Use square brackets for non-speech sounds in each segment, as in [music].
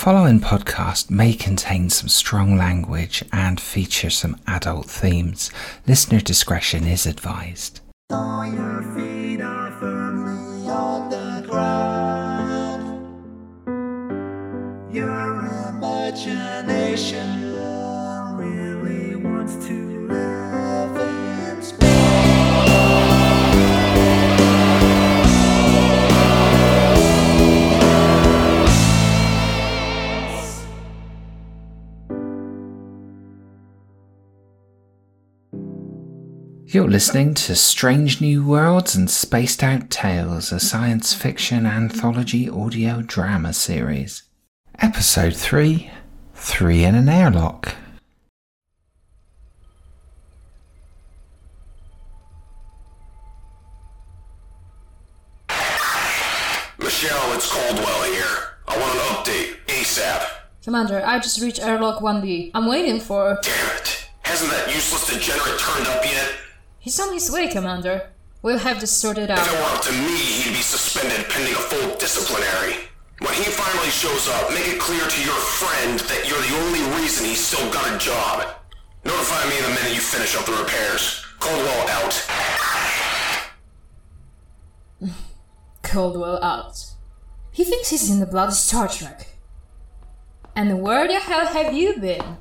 following podcast may contain some strong language and feature some adult themes. Listener discretion is advised. You're listening to Strange New Worlds and Spaced Out Tales, a science fiction anthology audio drama series. Episode 3 Three in an Airlock. Michelle, it's Coldwell here. I want an update, ASAP. Commander, I just reached airlock 1B. I'm waiting for. Damn it. Hasn't that useless degenerate turned up yet? He's on his way, Commander. We'll have this sorted If it out. were up to me, he'd be suspended pending a full disciplinary. When he finally shows up, make it clear to your friend that you're the only reason he's still got a job. Notify me the minute you finish up the repairs. Coldwell out. [sighs] Coldwell out. He thinks he's in the bloody Star Trek. And where the hell have you been?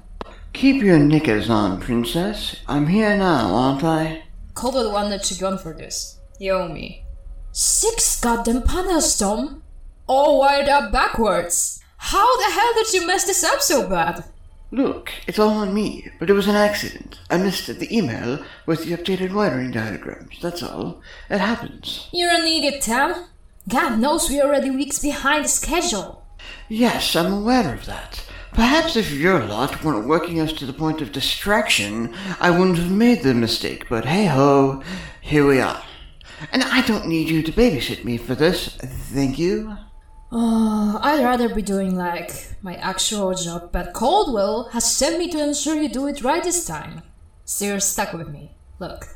Keep your knickers on, princess. I'm here now, aren't I? Coldwell wanted to gun for this. You owe me. Six goddamn panels, Tom! All wired up backwards! How the hell did you mess this up so bad? Look, it's all on me, but it was an accident. I missed the email with the updated wiring diagrams, that's all. It happens. You're an idiot, Tam. God knows we're already weeks behind schedule. Yes, I'm aware of that. Perhaps if your lot weren't working us to the point of distraction, I wouldn't have made the mistake, but hey ho, here we are. And I don't need you to babysit me for this, thank you. Uh, I'd rather be doing like my actual job, but Coldwell has sent me to ensure you do it right this time. So you're stuck with me. Look,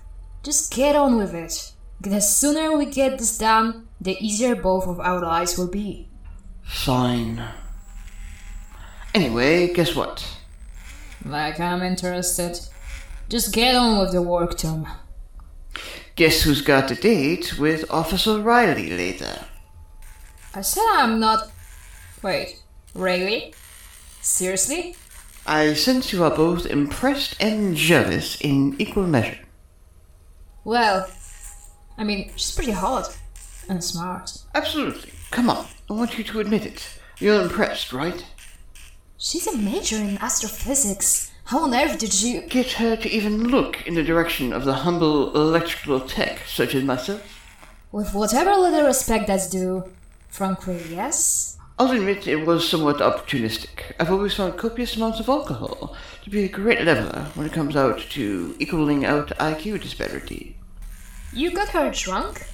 just get on with it. The sooner we get this done, the easier both of our lives will be. Fine. Anyway, guess what? Like I'm interested. Just get on with the work, Tom. Guess who's got a date with Officer Riley later? I said I'm not. Wait, really? Seriously? I sense you are both impressed and jealous in equal measure. Well, I mean, she's pretty hot and smart. Absolutely. Come on, I want you to admit it. You're impressed, right? She's a major in astrophysics. How on earth did you. Get her to even look in the direction of the humble electrical tech such as myself? With whatever little respect that's due, frankly, yes? I'll admit it was somewhat opportunistic. I've always found copious amounts of alcohol to be a great leveler when it comes out to equaling out IQ disparity. You got her drunk?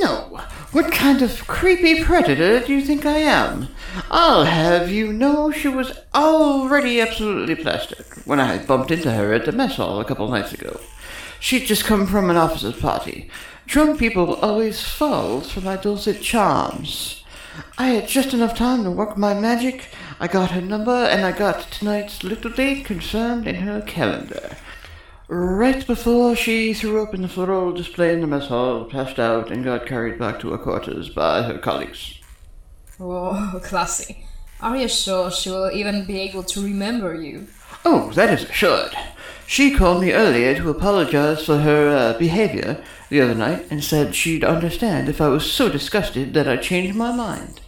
No. What kind of creepy predator do you think I am? I'll have you know she was already absolutely plastic when I bumped into her at the mess hall a couple nights ago. She'd just come from an officers' party. Drunk people always fall for my dulcet charms. I had just enough time to work my magic. I got her number and I got tonight's little date confirmed in her calendar. Right before she threw open the floral display in the mess hall, passed out, and got carried back to her quarters by her colleagues. Oh, [laughs] classy. Are you sure she will even be able to remember you? Oh, that is assured. She called me earlier to apologize for her uh, behavior the other night and said she'd understand if I was so disgusted that I changed my mind.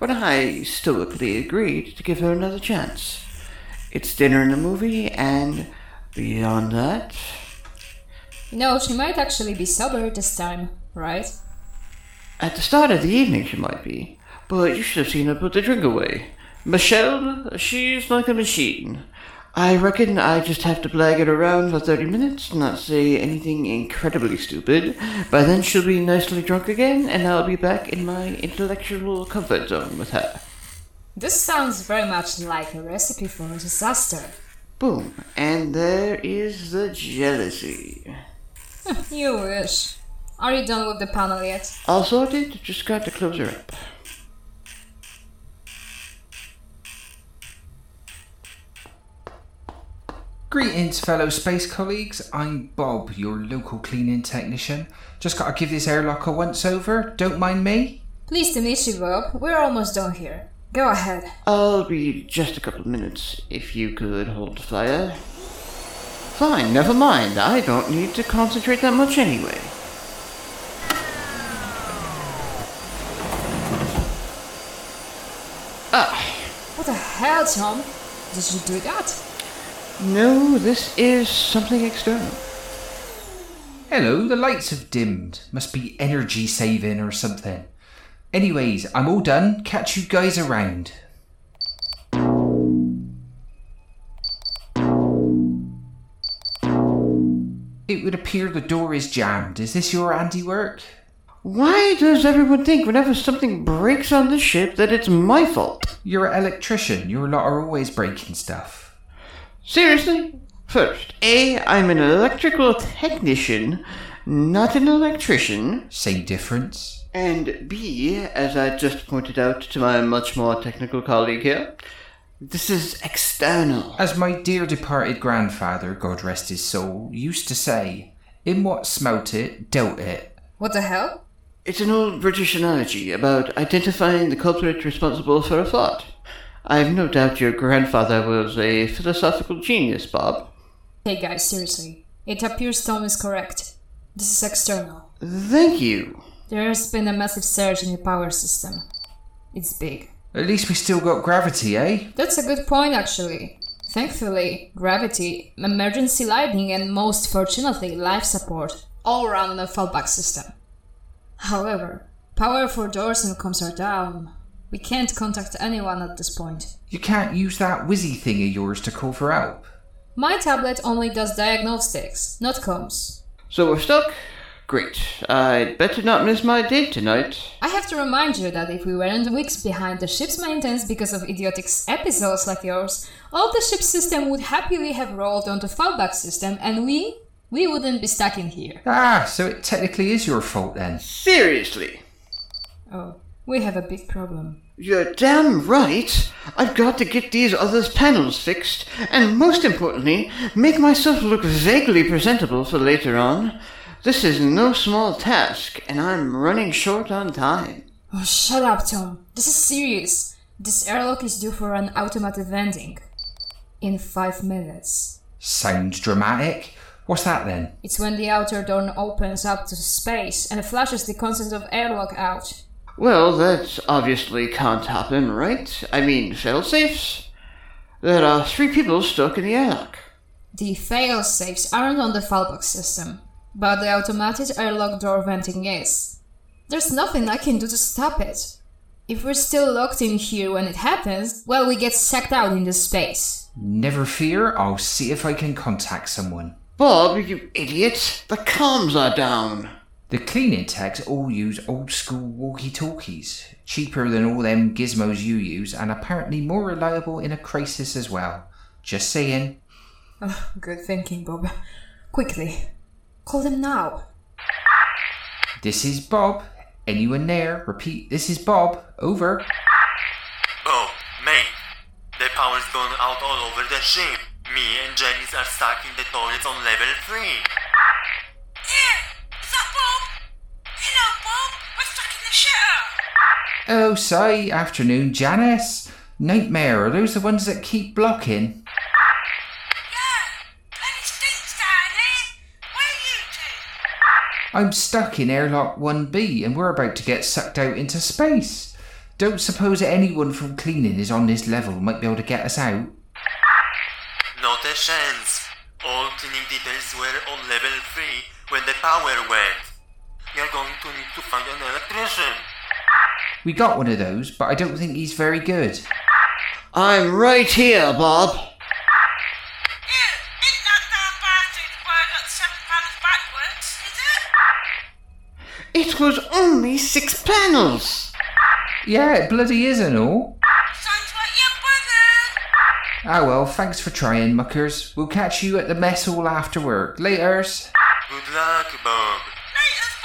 But I stoically agreed to give her another chance. It's dinner and a movie, and beyond that, know, she might actually be sober this time, right? At the start of the evening, she might be, but you should have seen her put the drink away. Michelle, she's like a machine. I reckon I just have to blag it around for 30 minutes, not say anything incredibly stupid. By then, she'll be nicely drunk again, and I'll be back in my intellectual comfort zone with her. This sounds very much like a recipe for a disaster. Boom. And there is the jealousy. [laughs] you wish. Are you done with the panel yet? All sorted, just got the closer up. Greetings, fellow space colleagues. I'm Bob, your local cleaning technician. Just gotta give this airlock a once over. Don't mind me. Pleased to meet you, Bob. We're almost done here. Go ahead. I'll be just a couple of minutes if you could hold the flyer. Fine, never mind. I don't need to concentrate that much anyway. Ah, What the hell, Tom? Did you do that? no, this is something external. Hello, the lights have dimmed. Must be energy saving or something. Anyways, I'm all done. Catch you guys around. It would appear the door is jammed. Is this your handiwork? Why does everyone think whenever something breaks on the ship that it's my fault? You're an electrician. Your lot are always breaking stuff. Seriously? First, A, I'm an electrical technician, not an electrician. Same difference. And B, as I just pointed out to my much more technical colleague here, this is external. As my dear departed grandfather, God rest his soul, used to say, in what smelt it, dealt it. What the hell? It's an old British analogy about identifying the culprit responsible for a fault. I've no doubt your grandfather was a philosophical genius, Bob. Hey guys, seriously. It appears Tom is correct. This is external. Thank you. There has been a massive surge in the power system. It's big. At least we still got gravity, eh? That's a good point, actually. Thankfully, gravity, emergency lighting, and most fortunately, life support all run on a fallback system. However, power for doors and comms are down. We can't contact anyone at this point. You can't use that whizzy thing of yours to call for help. My tablet only does diagnostics, not comms. So we're stuck? Great. I'd better not miss my date tonight. I have to remind you that if we weren't weeks behind the ship's maintenance because of idiotic episodes like yours, all the ship's system would happily have rolled onto fallback system and we we wouldn't be stuck in here. Ah, so it technically is your fault then. Seriously. Oh, we have a big problem. You're damn right. I've got to get these others' panels fixed, and most importantly, make myself look vaguely presentable for later on. This is no small task, and I'm running short on time. Oh, shut up, Tom. This is serious. This airlock is due for an automatic venting. In five minutes. Sounds dramatic. What's that then? It's when the outer door opens up to space and flushes the contents of airlock out. Well, that obviously can't happen, right? I mean, fail-safes? There are three people stuck in the airlock. The fail safes aren't on the fallback system, but the automatic airlock door venting is. There's nothing I can do to stop it. If we're still locked in here when it happens, well, we get sucked out into space. Never fear, I'll see if I can contact someone. Bob, you idiot! The comms are down. The cleaning techs all use old school walkie talkies, cheaper than all them gizmos you use, and apparently more reliable in a crisis as well. Just saying. Oh, [laughs] good thinking, Bob. Quickly, call them now. This is Bob. Anyone there? Repeat, this is Bob. Over. Oh, mate. The power's gone out all over the ship. Me and Janis are stuck in the toilets on level 3. Here! Is that Bob? Hello, Bob. We're stuck in the shower. Oh, say, afternoon, Janis. Nightmare, are those the ones that keep blocking? I'm stuck in airlock 1B and we're about to get sucked out into space. Don't suppose anyone from cleaning is on this level might be able to get us out? Not a chance. All cleaning details were on level 3 when the power went. You're going to need to find an electrician. We got one of those, but I don't think he's very good. I'm right here, Bob. Only six panels. Yeah, it bloody is and all. Sounds like your brother. Ah well, thanks for trying, muckers. We'll catch you at the mess hall after work. Laters. Good luck, Bob. Laters,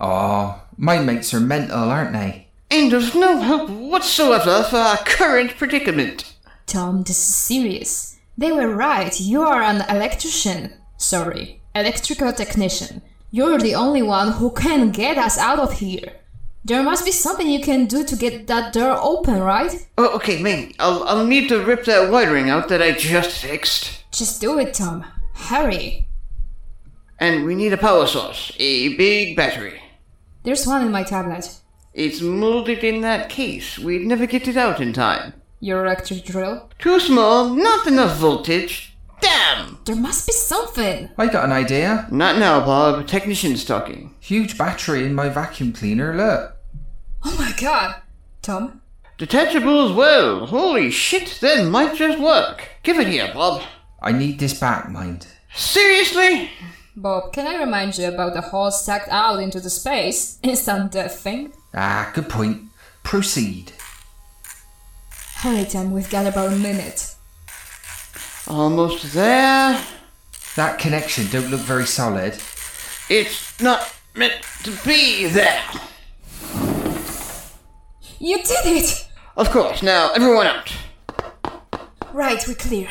Bob. Aw, my mates are mental, aren't they? And there's no help whatsoever for our current predicament. Tom, this is serious. They were right. You are an electrician. Sorry, electrical technician. You're the only one who can get us out of here. There must be something you can do to get that door open, right? Oh, okay, maybe. I'll, I'll need to rip that wiring out that I just fixed. Just do it, Tom. Hurry. And we need a power source, a big battery. There's one in my tablet. It's molded in that case. We'd never get it out in time. Your electric drill? Too small, not enough voltage. Damn! There must be something. I got an idea. Not now, Bob. Technician's talking. Huge battery in my vacuum cleaner, look. Oh my god. Tom? Detachable as well. Holy shit, that might just work. Give it here, Bob. I need this back, mind. Seriously? Bob, can I remind you about the hole stacked out into the space? [laughs] Instant death thing? Ah, good point. Proceed. Hurry, Tom, we've got about a minute. Almost there. That connection don't look very solid. It's not meant to be there. You did it! Of course, now everyone out. Right, we're clear.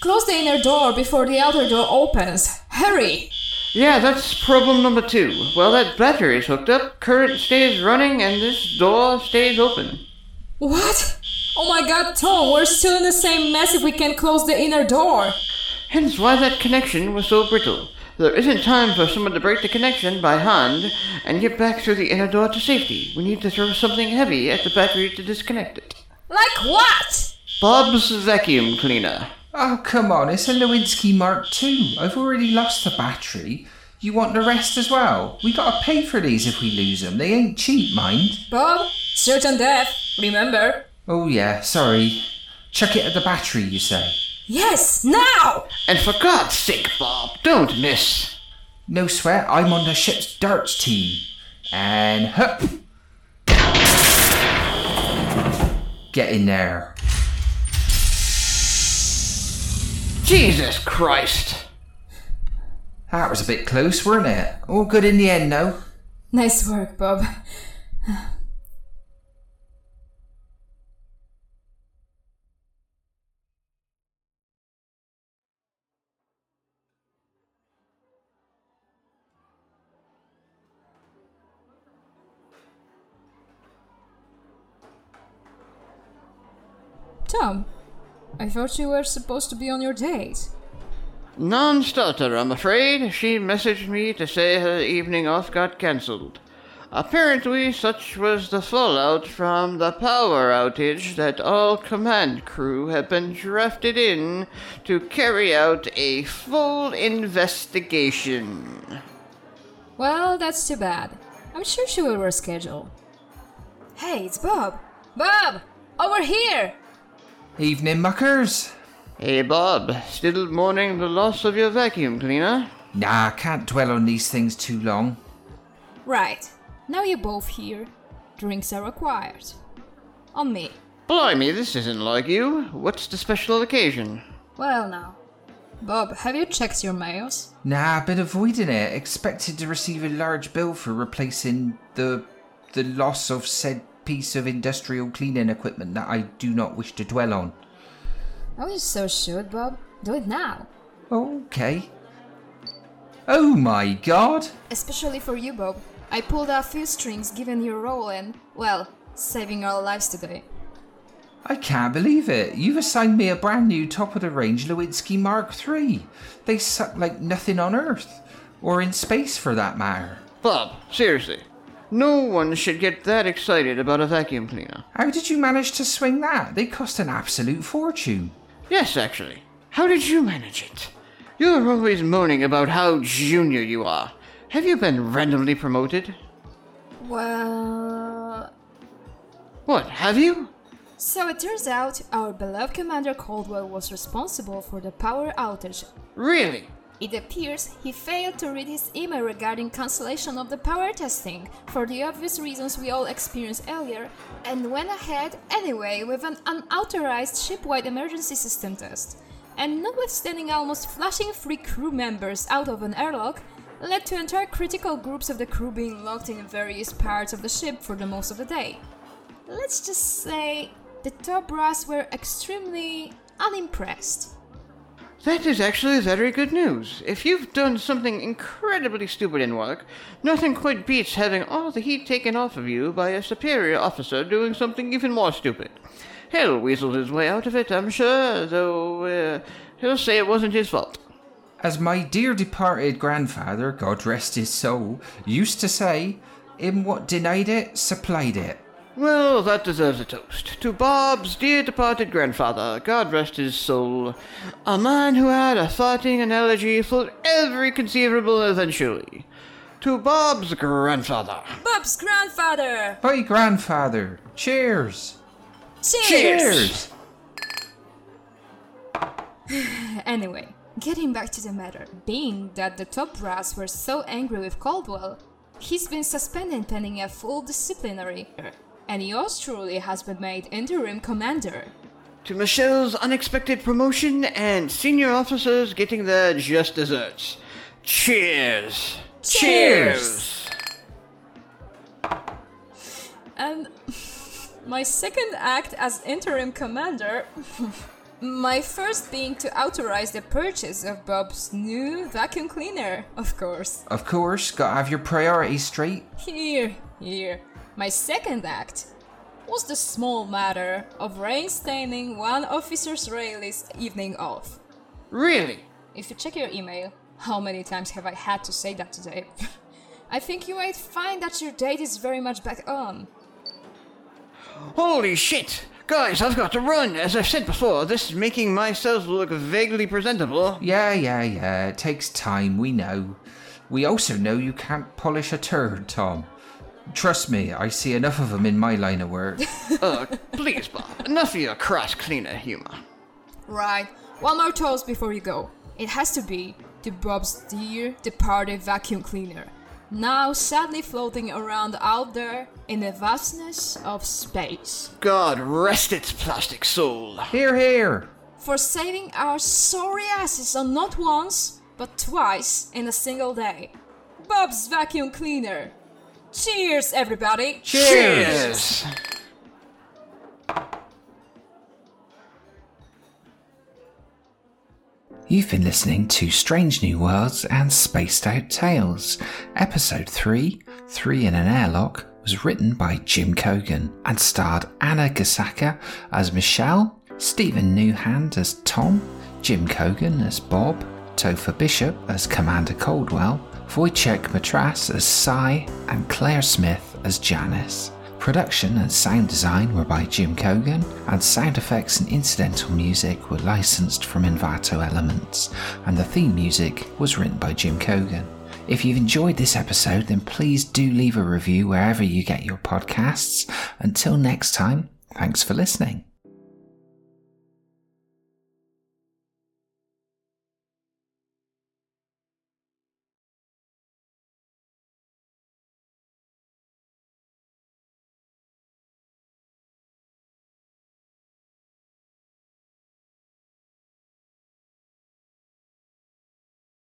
Close the inner door before the outer door opens. Hurry! Yeah, that's problem number two. Well, that battery is hooked up, current stays running and this door stays open. What? Oh my god, Tom, we're still in the same mess if we can't close the inner door. Hence why that connection was so brittle. There isn't time for someone to break the connection by hand and get back through the inner door to safety. We need to throw something heavy at the battery to disconnect it. Like what? Bob's vacuum cleaner. Oh, come on, it's a Lewinsky Mark II. I've already lost the battery. You want the rest as well? We gotta pay for these if we lose them. They ain't cheap, mind. Bob, certain death, remember? Oh, yeah, sorry. Chuck it at the battery, you say? Yes, now! And for God's sake, Bob, don't miss. No sweat, I'm on the ship's darts team. And hup! Get in there. Jesus Christ. That was a bit close, weren't it? All good in the end, though. Nice work, Bob. I thought you were supposed to be on your date. Non starter, I'm afraid. She messaged me to say her evening off got cancelled. Apparently, such was the fallout from the power outage that all command crew have been drafted in to carry out a full investigation. Well, that's too bad. I'm sure she will reschedule. Hey, it's Bob. Bob! Over here! Evening, muckers. Hey, Bob, still mourning the loss of your vacuum cleaner? Nah, can't dwell on these things too long. Right. Now you're both here. Drinks are required. On me. Blimey, this isn't like you. What's the special occasion? Well, now. Bob, have you checked your mails? Nah, been avoiding it. Expected to receive a large bill for replacing the the loss of said piece of industrial cleaning equipment that I do not wish to dwell on. Oh, you so should, Bob. Do it now. Okay. Oh my god! Especially for you, Bob. I pulled a few strings given your role in, well, saving our lives today. I can't believe it. You've assigned me a brand new top of the range Lewinsky Mark III. They suck like nothing on Earth. Or in space for that matter. Bob, seriously. No one should get that excited about a vacuum cleaner. How did you manage to swing that? They cost an absolute fortune. Yes, actually. How did you manage it? You're always moaning about how junior you are. Have you been randomly promoted? Well. What, have you? So it turns out our beloved Commander Coldwell was responsible for the power outage. Really? It appears he failed to read his email regarding cancellation of the power testing for the obvious reasons we all experienced earlier and went ahead anyway with an unauthorized ship-wide emergency system test. And notwithstanding almost flushing three crew members out of an airlock, led to entire critical groups of the crew being locked in various parts of the ship for the most of the day. Let's just say the top brass were extremely unimpressed. That is actually very good news. If you've done something incredibly stupid in work, nothing quite beats having all the heat taken off of you by a superior officer doing something even more stupid. He'll weasel his way out of it, I'm sure, though uh, he'll say it wasn't his fault. As my dear departed grandfather, God rest his soul, used to say, him what denied it, supplied it. Well, that deserves a toast. To Bob's dear departed grandfather, God rest his soul, a man who had a farting analogy for every conceivable eventually. To Bob's grandfather. Bob's grandfather! By grandfather, Cheers! cheers! Cheers! [sighs] Anyway, getting back to the matter, being that the top brass were so angry with Coldwell, he's been suspended pending a full disciplinary, and yours truly has been made interim commander. To Michelle's unexpected promotion and senior officers getting their just desserts. Cheers! Cheers! And [laughs] my second act as interim commander, [laughs] my first being to authorize the purchase of Bob's new vacuum cleaner, of course. Of course, gotta have your priorities straight. Here, here. My second act was the small matter of reinstating one officer's Rayleigh's evening off. Really? If you check your email, how many times have I had to say that today? [laughs] I think you might find that your date is very much back on. Holy shit! Guys, I've got to run. As I've said before, this is making myself look vaguely presentable. Yeah, yeah, yeah, it takes time, we know. We also know you can't polish a turd, Tom. Trust me, I see enough of them in my line of work. [laughs] Uh, please, Bob, enough of your cross cleaner humor. Right, one more toast before you go. It has to be to Bob's dear departed vacuum cleaner, now sadly floating around out there in the vastness of space. God rest its plastic soul. here, here! For saving our sorry asses on not once, but twice in a single day. Bob's vacuum cleaner. Cheers, everybody! Cheers! You've been listening to Strange New Worlds and Spaced Out Tales. Episode 3, 3 in an Airlock, was written by Jim Cogan and starred Anna Gasecka as Michelle, Stephen Newhand as Tom, Jim Cogan as Bob, Topher Bishop as Commander Coldwell, Wojciech Matras as Si, and Claire Smith as Janis. Production and sound design were by Jim Cogan, and sound effects and incidental music were licensed from Envato Elements, and the theme music was written by Jim Cogan. If you've enjoyed this episode, then please do leave a review wherever you get your podcasts. Until next time, thanks for listening.